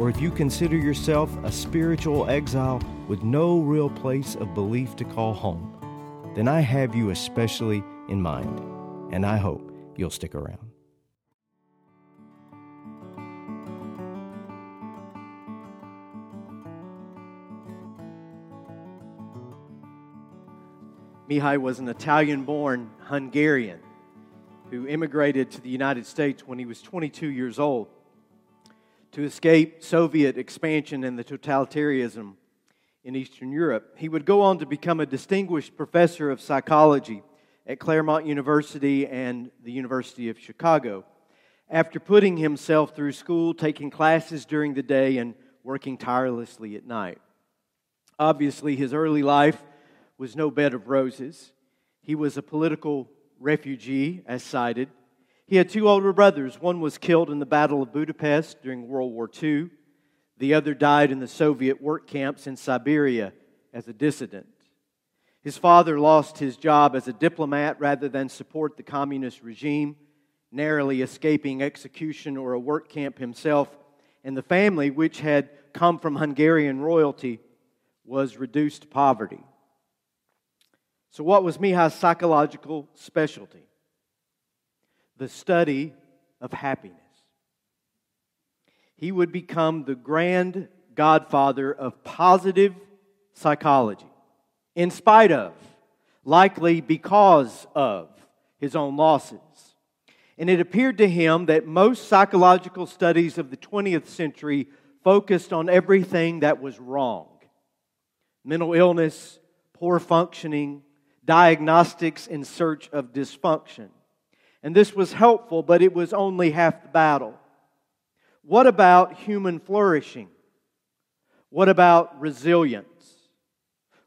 or if you consider yourself a spiritual exile with no real place of belief to call home, then I have you especially in mind, and I hope you'll stick around. Mihaly was an Italian born Hungarian who immigrated to the United States when he was 22 years old to escape Soviet expansion and the totalitarianism in Eastern Europe. He would go on to become a distinguished professor of psychology at Claremont University and the University of Chicago. After putting himself through school, taking classes during the day, and working tirelessly at night. Obviously, his early life was no bed of roses. He was a political refugee, as cited, he had two older brothers. One was killed in the Battle of Budapest during World War II, the other died in the Soviet work camps in Siberia as a dissident. His father lost his job as a diplomat rather than support the communist regime, narrowly escaping execution or a work camp himself, and the family, which had come from Hungarian royalty, was reduced to poverty. So, what was Mihaly's psychological specialty? The study of happiness. He would become the grand godfather of positive psychology, in spite of, likely because of, his own losses. And it appeared to him that most psychological studies of the 20th century focused on everything that was wrong mental illness, poor functioning, diagnostics in search of dysfunction. And this was helpful, but it was only half the battle. What about human flourishing? What about resilience?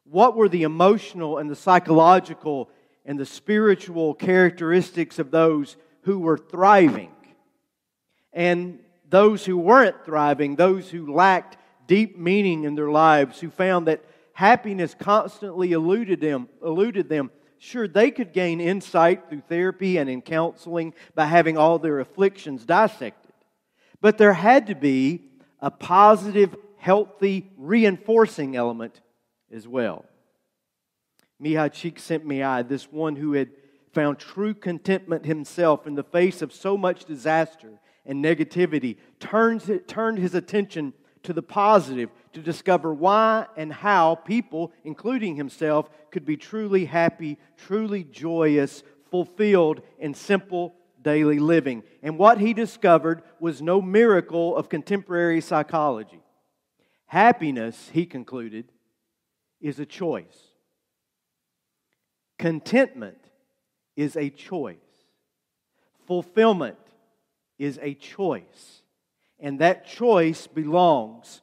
What were the emotional and the psychological and the spiritual characteristics of those who were thriving? And those who weren't thriving, those who lacked deep meaning in their lives, who found that happiness constantly eluded them, eluded them Sure, they could gain insight through therapy and in counseling by having all their afflictions dissected. But there had to be a positive, healthy, reinforcing element as well. Mihaly Csikszentmihalyi, this one who had found true contentment himself in the face of so much disaster and negativity, turns, turned his attention to the positive to discover why and how people, including himself, could be truly happy, truly joyous, fulfilled in simple daily living. And what he discovered was no miracle of contemporary psychology. Happiness, he concluded, is a choice. Contentment is a choice. Fulfillment is a choice. And that choice belongs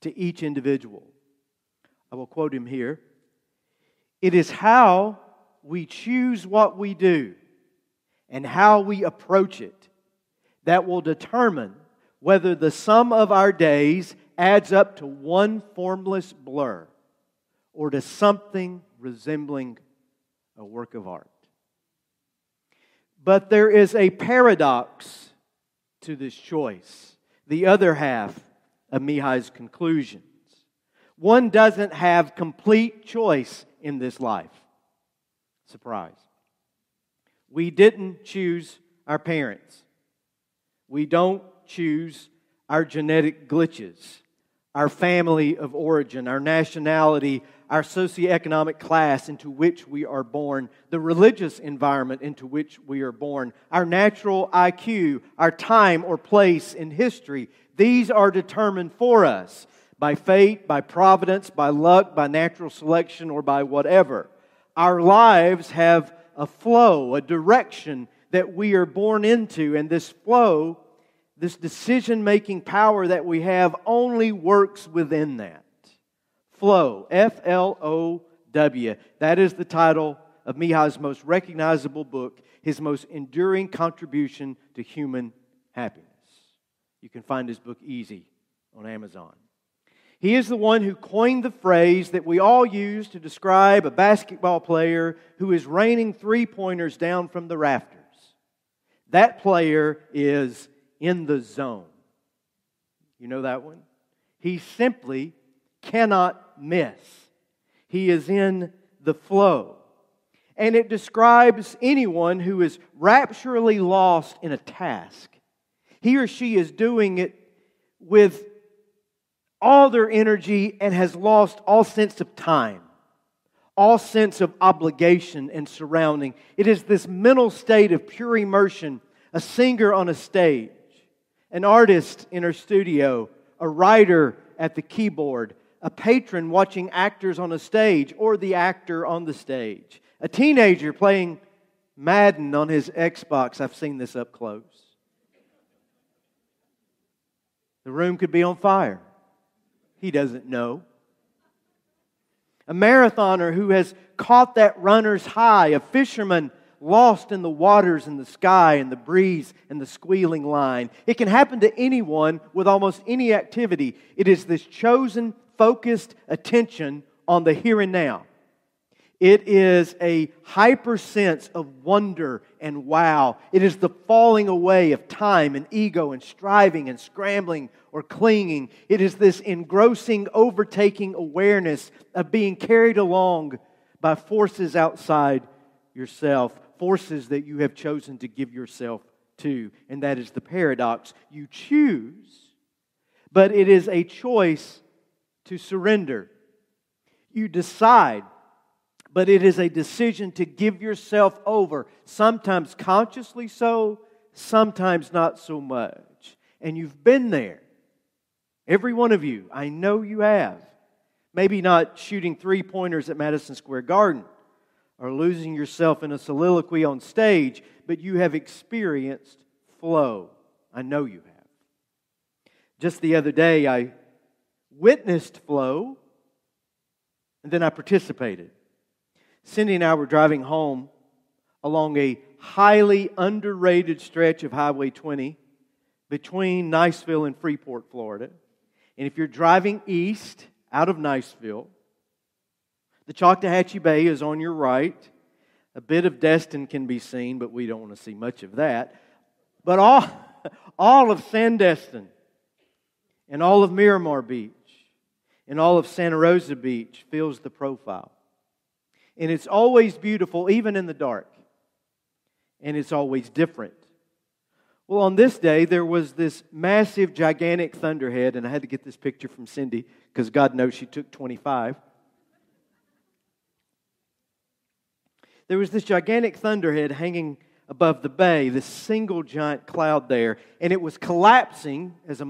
to each individual. I will quote him here. It is how we choose what we do and how we approach it that will determine whether the sum of our days adds up to one formless blur or to something resembling a work of art. But there is a paradox to this choice. The other half of Mihaly's conclusions. One doesn't have complete choice in this life. Surprise. We didn't choose our parents. We don't choose our genetic glitches, our family of origin, our nationality, our socioeconomic class into which we are born, the religious environment into which we are born, our natural IQ, our time or place in history. These are determined for us by fate, by providence, by luck, by natural selection, or by whatever. Our lives have a flow, a direction that we are born into, and this flow this decision making power that we have only works within that. Flow, F L O W. That is the title of Mihaly's most recognizable book, his most enduring contribution to human happiness. You can find his book easy on Amazon. He is the one who coined the phrase that we all use to describe a basketball player who is raining three pointers down from the rafters. That player is in the zone. You know that one? He simply cannot miss. He is in the flow. And it describes anyone who is rapturally lost in a task. He or she is doing it with all their energy and has lost all sense of time, all sense of obligation and surrounding. It is this mental state of pure immersion, a singer on a stage, an artist in her studio, a writer at the keyboard, a patron watching actors on a stage or the actor on the stage, a teenager playing Madden on his Xbox. I've seen this up close. The room could be on fire. He doesn't know. A marathoner who has caught that runner's high, a fisherman lost in the waters and the sky and the breeze and the squealing line. It can happen to anyone with almost any activity. It is this chosen, focused attention on the here and now. It is a hyper sense of wonder and wow. It is the falling away of time and ego and striving and scrambling or clinging. It is this engrossing, overtaking awareness of being carried along by forces outside yourself, forces that you have chosen to give yourself to. And that is the paradox. You choose, but it is a choice to surrender. You decide but it is a decision to give yourself over, sometimes consciously so, sometimes not so much. And you've been there. Every one of you, I know you have. Maybe not shooting three pointers at Madison Square Garden or losing yourself in a soliloquy on stage, but you have experienced flow. I know you have. Just the other day, I witnessed flow and then I participated. Cindy and I were driving home along a highly underrated stretch of Highway 20 between Niceville and Freeport, Florida. And if you're driving east out of Niceville, the Choctawhatchee Bay is on your right. A bit of Destin can be seen, but we don't want to see much of that. But all, all of Sandestin and all of Miramar Beach and all of Santa Rosa Beach fills the profile. And it's always beautiful, even in the dark. And it's always different. Well, on this day, there was this massive, gigantic thunderhead, and I had to get this picture from Cindy because God knows she took 25. There was this gigantic thunderhead hanging above the bay, this single giant cloud there, and it was collapsing as a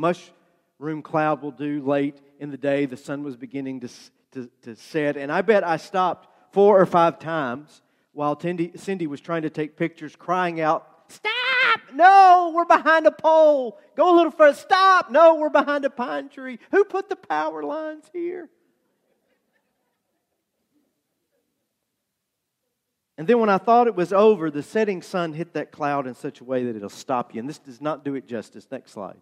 mushroom cloud will do late in the day. The sun was beginning to, to, to set, and I bet I stopped four or five times while Cindy was trying to take pictures, crying out, Stop! No, we're behind a pole. Go a little further. Stop! No, we're behind a pine tree. Who put the power lines here? And then when I thought it was over, the setting sun hit that cloud in such a way that it'll stop you. And this does not do it justice. Next slide.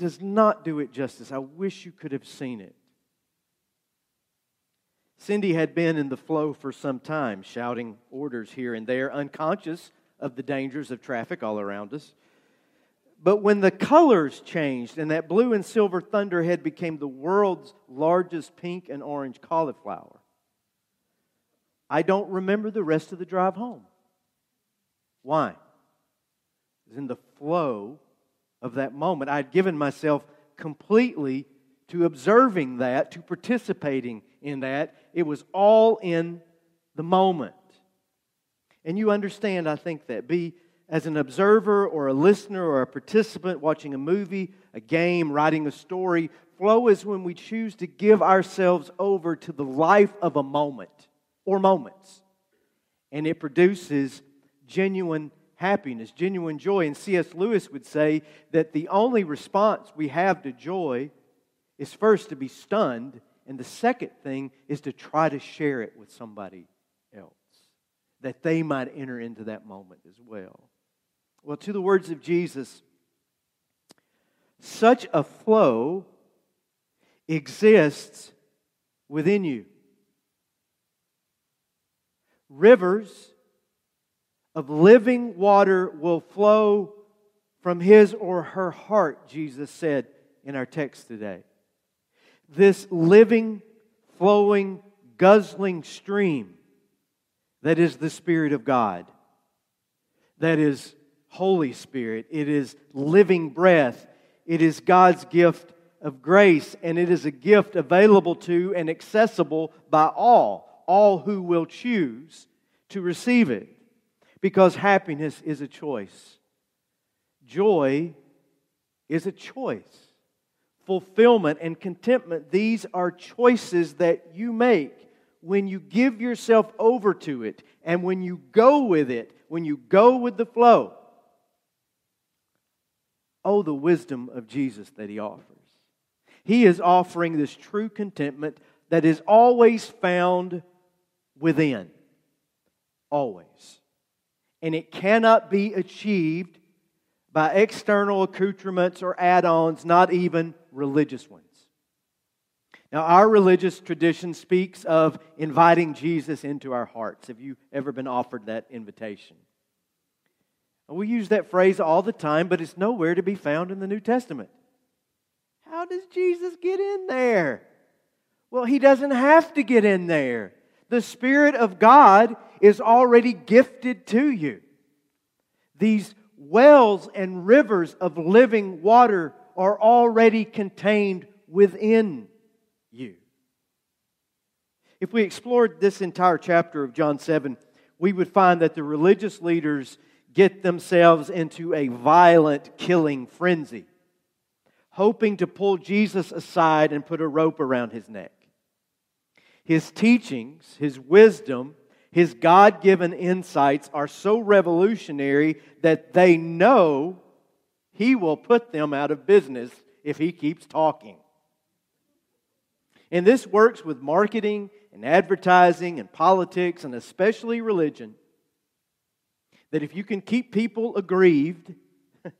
Does not do it justice. I wish you could have seen it. Cindy had been in the flow for some time, shouting orders here and there, unconscious of the dangers of traffic all around us. But when the colors changed and that blue and silver thunderhead became the world's largest pink and orange cauliflower, I don't remember the rest of the drive home. Why? It in the flow of that moment. I had given myself completely to observing that, to participating in that. It was all in the moment. And you understand, I think, that. Be as an observer or a listener or a participant watching a movie, a game, writing a story. Flow is when we choose to give ourselves over to the life of a moment or moments. And it produces genuine happiness, genuine joy. And C.S. Lewis would say that the only response we have to joy is first to be stunned, and the second thing is to try to share it with somebody else, that they might enter into that moment as well. Well, to the words of Jesus, such a flow exists within you. Rivers of living water will flow from his or her heart, Jesus said in our text today. This living, flowing, guzzling stream that is the Spirit of God, that is Holy Spirit, it is living breath, it is God's gift of grace, and it is a gift available to and accessible by all, all who will choose to receive it because happiness is a choice. Joy is a choice. Fulfillment and contentment, these are choices that you make when you give yourself over to it and when you go with it, when you go with the flow. Oh, the wisdom of Jesus that He offers. He is offering this true contentment that is always found within. Always and it cannot be achieved by external accoutrements or add ons, not even religious ones. Now, our religious tradition speaks of inviting Jesus into our hearts. Have you ever been offered that invitation? We use that phrase all the time, but it's nowhere to be found in the New Testament. How does Jesus get in there? Well, he doesn't have to get in there. The Spirit of God is already gifted to you. These wells and rivers of living water are already contained within you. If we explored this entire chapter of John 7, we would find that the religious leaders get themselves into a violent killing frenzy, hoping to pull Jesus aside and put a rope around his neck. His teachings, his wisdom, his God given insights are so revolutionary that they know he will put them out of business if he keeps talking. And this works with marketing and advertising and politics and especially religion. That if you can keep people aggrieved,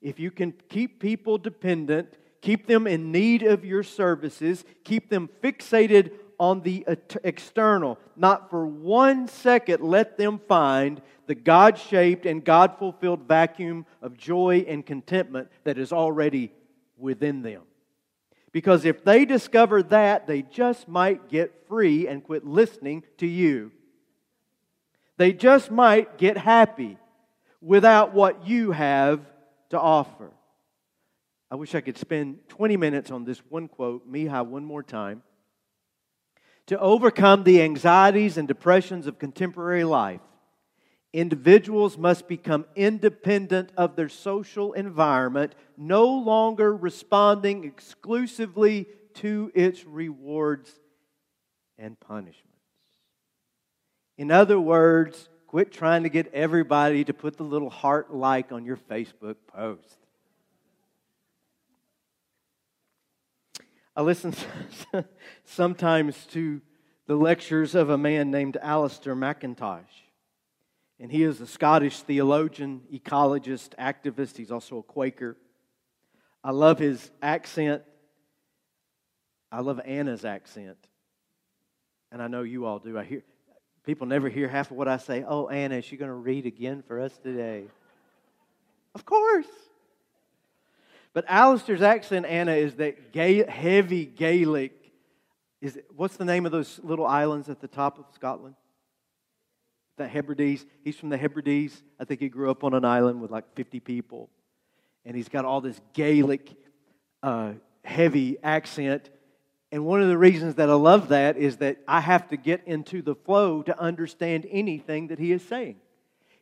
if you can keep people dependent, keep them in need of your services, keep them fixated on the external. Not for one second let them find the God shaped and God fulfilled vacuum of joy and contentment that is already within them. Because if they discover that, they just might get free and quit listening to you. They just might get happy without what you have to offer. I wish I could spend 20 minutes on this one quote, Mihaly, one more time. To overcome the anxieties and depressions of contemporary life, individuals must become independent of their social environment, no longer responding exclusively to its rewards and punishments. In other words, quit trying to get everybody to put the little heart like on your Facebook post. I listen sometimes to the lectures of a man named Alastair McIntosh. And he is a Scottish theologian, ecologist, activist. He's also a Quaker. I love his accent. I love Anna's accent. And I know you all do. I hear people never hear half of what I say. Oh, Anna, is she going to read again for us today? Of course. But Alastair's accent, Anna, is that gay, heavy Gaelic. Is it, what's the name of those little islands at the top of Scotland? The Hebrides. He's from the Hebrides. I think he grew up on an island with like 50 people. And he's got all this Gaelic, uh, heavy accent. And one of the reasons that I love that is that I have to get into the flow to understand anything that he is saying.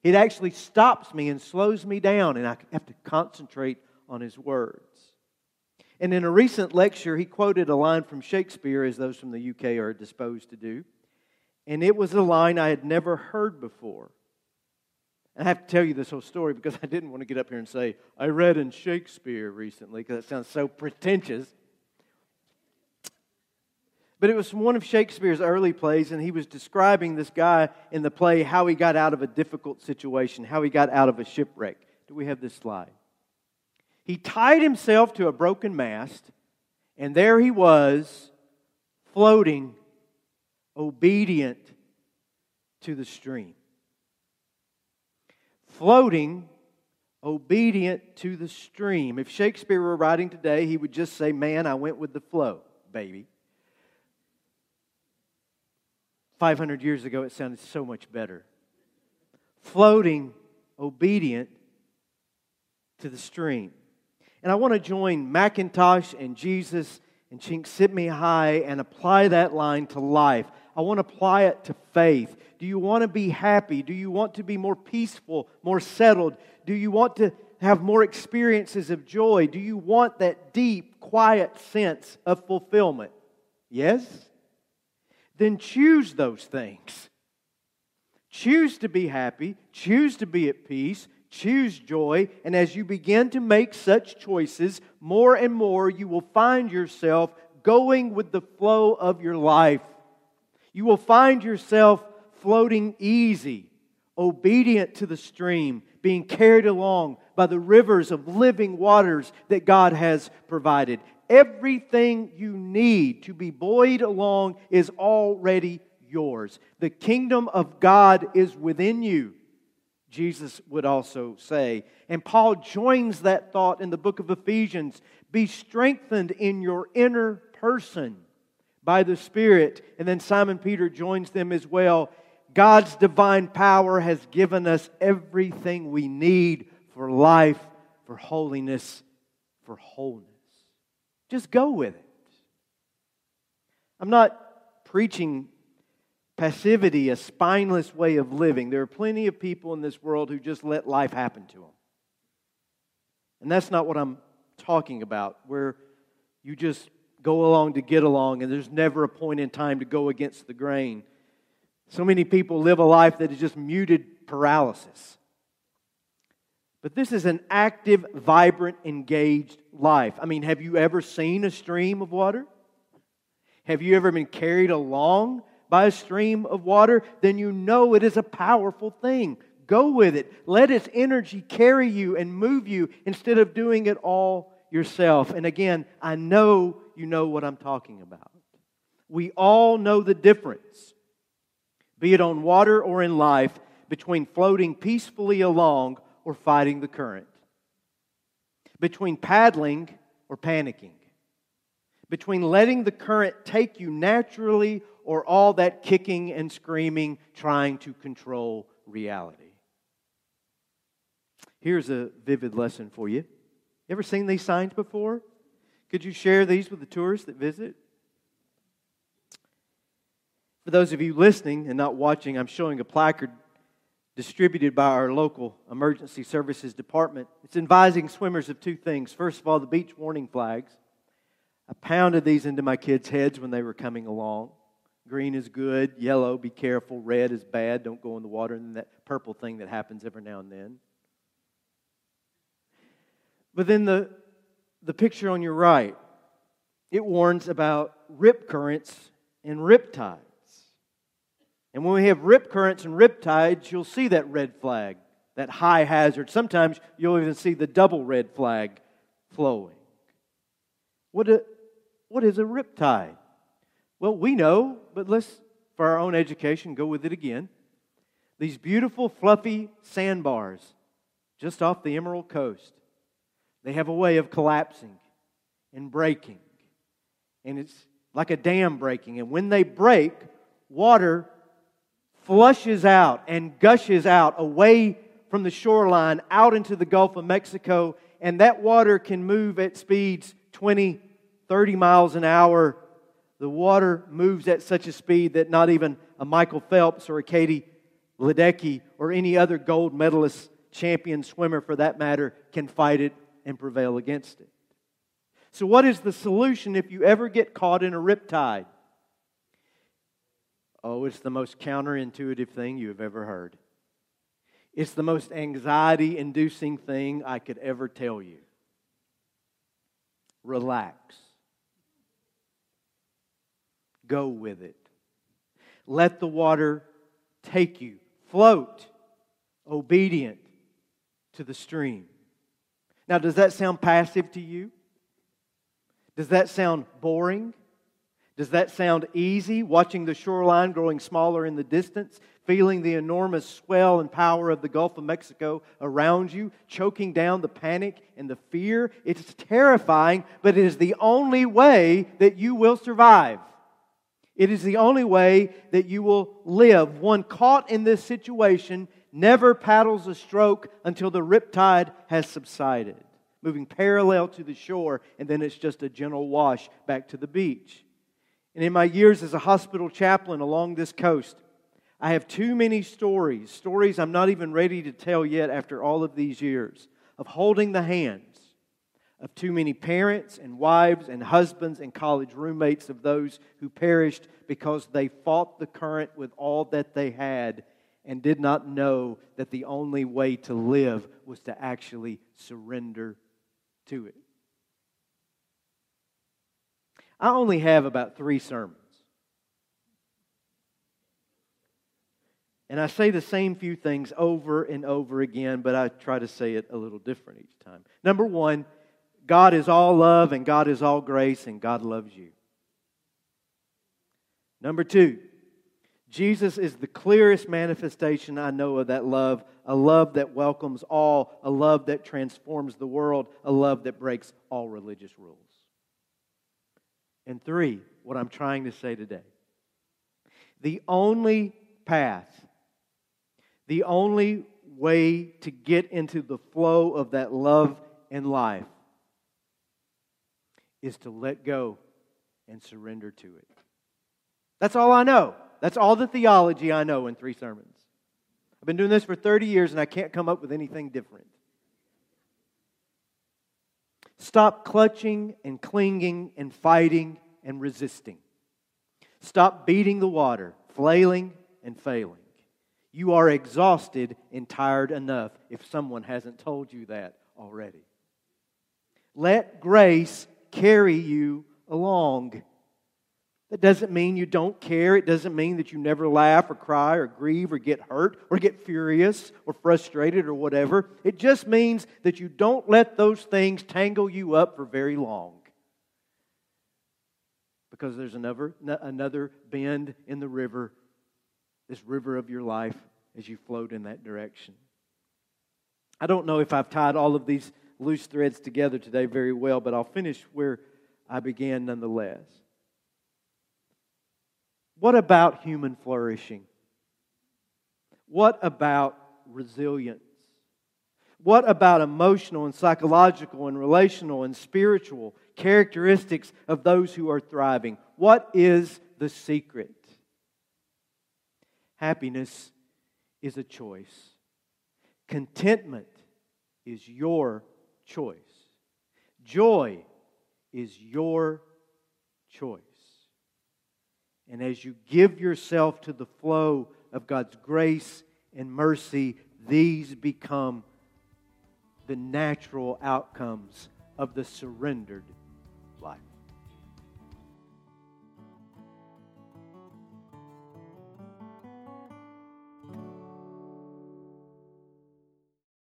It actually stops me and slows me down, and I have to concentrate on his words. And in a recent lecture, he quoted a line from Shakespeare, as those from the UK are disposed to do. And it was a line I had never heard before. And I have to tell you this whole story because I didn't want to get up here and say, I read in Shakespeare recently, because that sounds so pretentious. But it was one of Shakespeare's early plays, and he was describing this guy in the play how he got out of a difficult situation, how he got out of a shipwreck. Do we have this slide? He tied himself to a broken mast, and there he was, floating, obedient to the stream floating, obedient to the stream. If Shakespeare were writing today, he would just say, Man, I went with the flow, baby. 500 years ago, it sounded so much better. Floating, obedient to the stream. And I want to join McIntosh and Jesus and Csikszentmihalyi and apply that line to life. I want to apply it to faith. Do you want to be happy? Do you want to be more peaceful, more settled? Do you want to have more experiences of joy? Do you want that deep, quiet sense of fulfillment? Yes? Then choose those things. Choose to be happy, choose to be at peace, choose joy, and as you begin to make such choices, more and more you will find yourself going with the flow of your life. You will find yourself floating easy, obedient to the stream, being carried along by the rivers of living waters that God has provided. Everything you need to be buoyed along is already yours. The kingdom of God is within you, Jesus would also say. And Paul joins that thought in the book of Ephesians be strengthened in your inner person by the Spirit. And then Simon Peter joins them as well. God's divine power has given us everything we need for life, for holiness, for wholeness. Just go with it. I'm not preaching passivity, a spineless way of living. There are plenty of people in this world who just let life happen to them. And that's not what I'm talking about, where you just go along to get along, and there's never a point in time to go against the grain. So many people live a life that is just muted paralysis. But this is an active, vibrant, engaged life. I mean, have you ever seen a stream of water? Have you ever been carried along by a stream of water? Then you know it is a powerful thing. Go with it. Let its energy carry you and move you instead of doing it all yourself. And again, I know you know what I'm talking about. We all know the difference, be it on water or in life, between floating peacefully along or fighting the current, between paddling or panicking, between letting the current take you naturally or all that kicking and screaming trying to control reality. Here's a vivid lesson for you. Ever seen these signs before? Could you share these with the tourists that visit? For those of you listening and not watching, I'm showing a placard distributed by our local emergency services department. It's advising swimmers of two things. First of all, the beach warning flags. I pounded these into my kids' heads when they were coming along. Green is good, yellow, be careful, red is bad, don't go in the water, and that purple thing that happens every now and then. But then the the picture on your right, it warns about rip currents and rip tides. And when we have rip currents and rip tides, you'll see that red flag, that high hazard. Sometimes you'll even see the double red flag flowing. What, a, what is a rip tide? Well, we know, but let's, for our own education, go with it again. These beautiful, fluffy sandbars just off the Emerald Coast they have a way of collapsing and breaking. And it's like a dam breaking. And when they break, water flushes out and gushes out away from the shoreline out into the Gulf of Mexico. And that water can move at speeds 20, 30 miles an hour. The water moves at such a speed that not even a Michael Phelps or a Katie Ledecky or any other gold medalist champion swimmer for that matter can fight it and prevail against it. So, what is the solution if you ever get caught in a riptide? Oh, it's the most counterintuitive thing you have ever heard. It's the most anxiety inducing thing I could ever tell you. Relax. Go with it. Let the water take you. Float, obedient to the stream. Now, does that sound passive to you? Does that sound boring? Does that sound easy, watching the shoreline growing smaller in the distance, feeling the enormous swell and power of the Gulf of Mexico around you, choking down the panic and the fear? It's terrifying, but it is the only way that you will survive. It is the only way that you will live. One caught in this situation never paddles a stroke until the riptide has subsided, moving parallel to the shore, and then it's just a gentle wash back to the beach. And in my years as a hospital chaplain along this coast, I have too many stories, stories I'm not even ready to tell yet after all of these years, of holding the hands of too many parents and wives and husbands and college roommates of those who perished because they fought the current with all that they had and did not know that the only way to live was to actually surrender to it. I only have about three sermons. And I say the same few things over and over again, but I try to say it a little different each time. Number one, God is all love and God is all grace and God loves you. Number two, Jesus is the clearest manifestation I know of that love, a love that welcomes all, a love that transforms the world, a love that breaks all religious rules. And three, what I'm trying to say today. The only path, the only way to get into the flow of that love and life is to let go and surrender to it. That's all I know. That's all the theology I know in three sermons. I've been doing this for 30 years and I can't come up with anything different. Stop clutching and clinging and fighting and resisting. Stop beating the water, flailing and failing. You are exhausted and tired enough if someone hasn't told you that already. Let grace carry you along. That doesn't mean you don't care. It doesn't mean that you never laugh or cry or grieve or get hurt or get furious or frustrated or whatever. It just means that you don't let those things tangle you up for very long. Because there's another, another bend in the river, this river of your life, as you float in that direction. I don't know if I've tied all of these loose threads together today very well, but I'll finish where I began nonetheless. What about human flourishing? What about resilience? What about emotional and psychological and relational and spiritual characteristics of those who are thriving? What is the secret? Happiness is a choice. Contentment is your choice. Joy is your choice. And as you give yourself to the flow of God's grace and mercy, these become the natural outcomes of the surrendered life.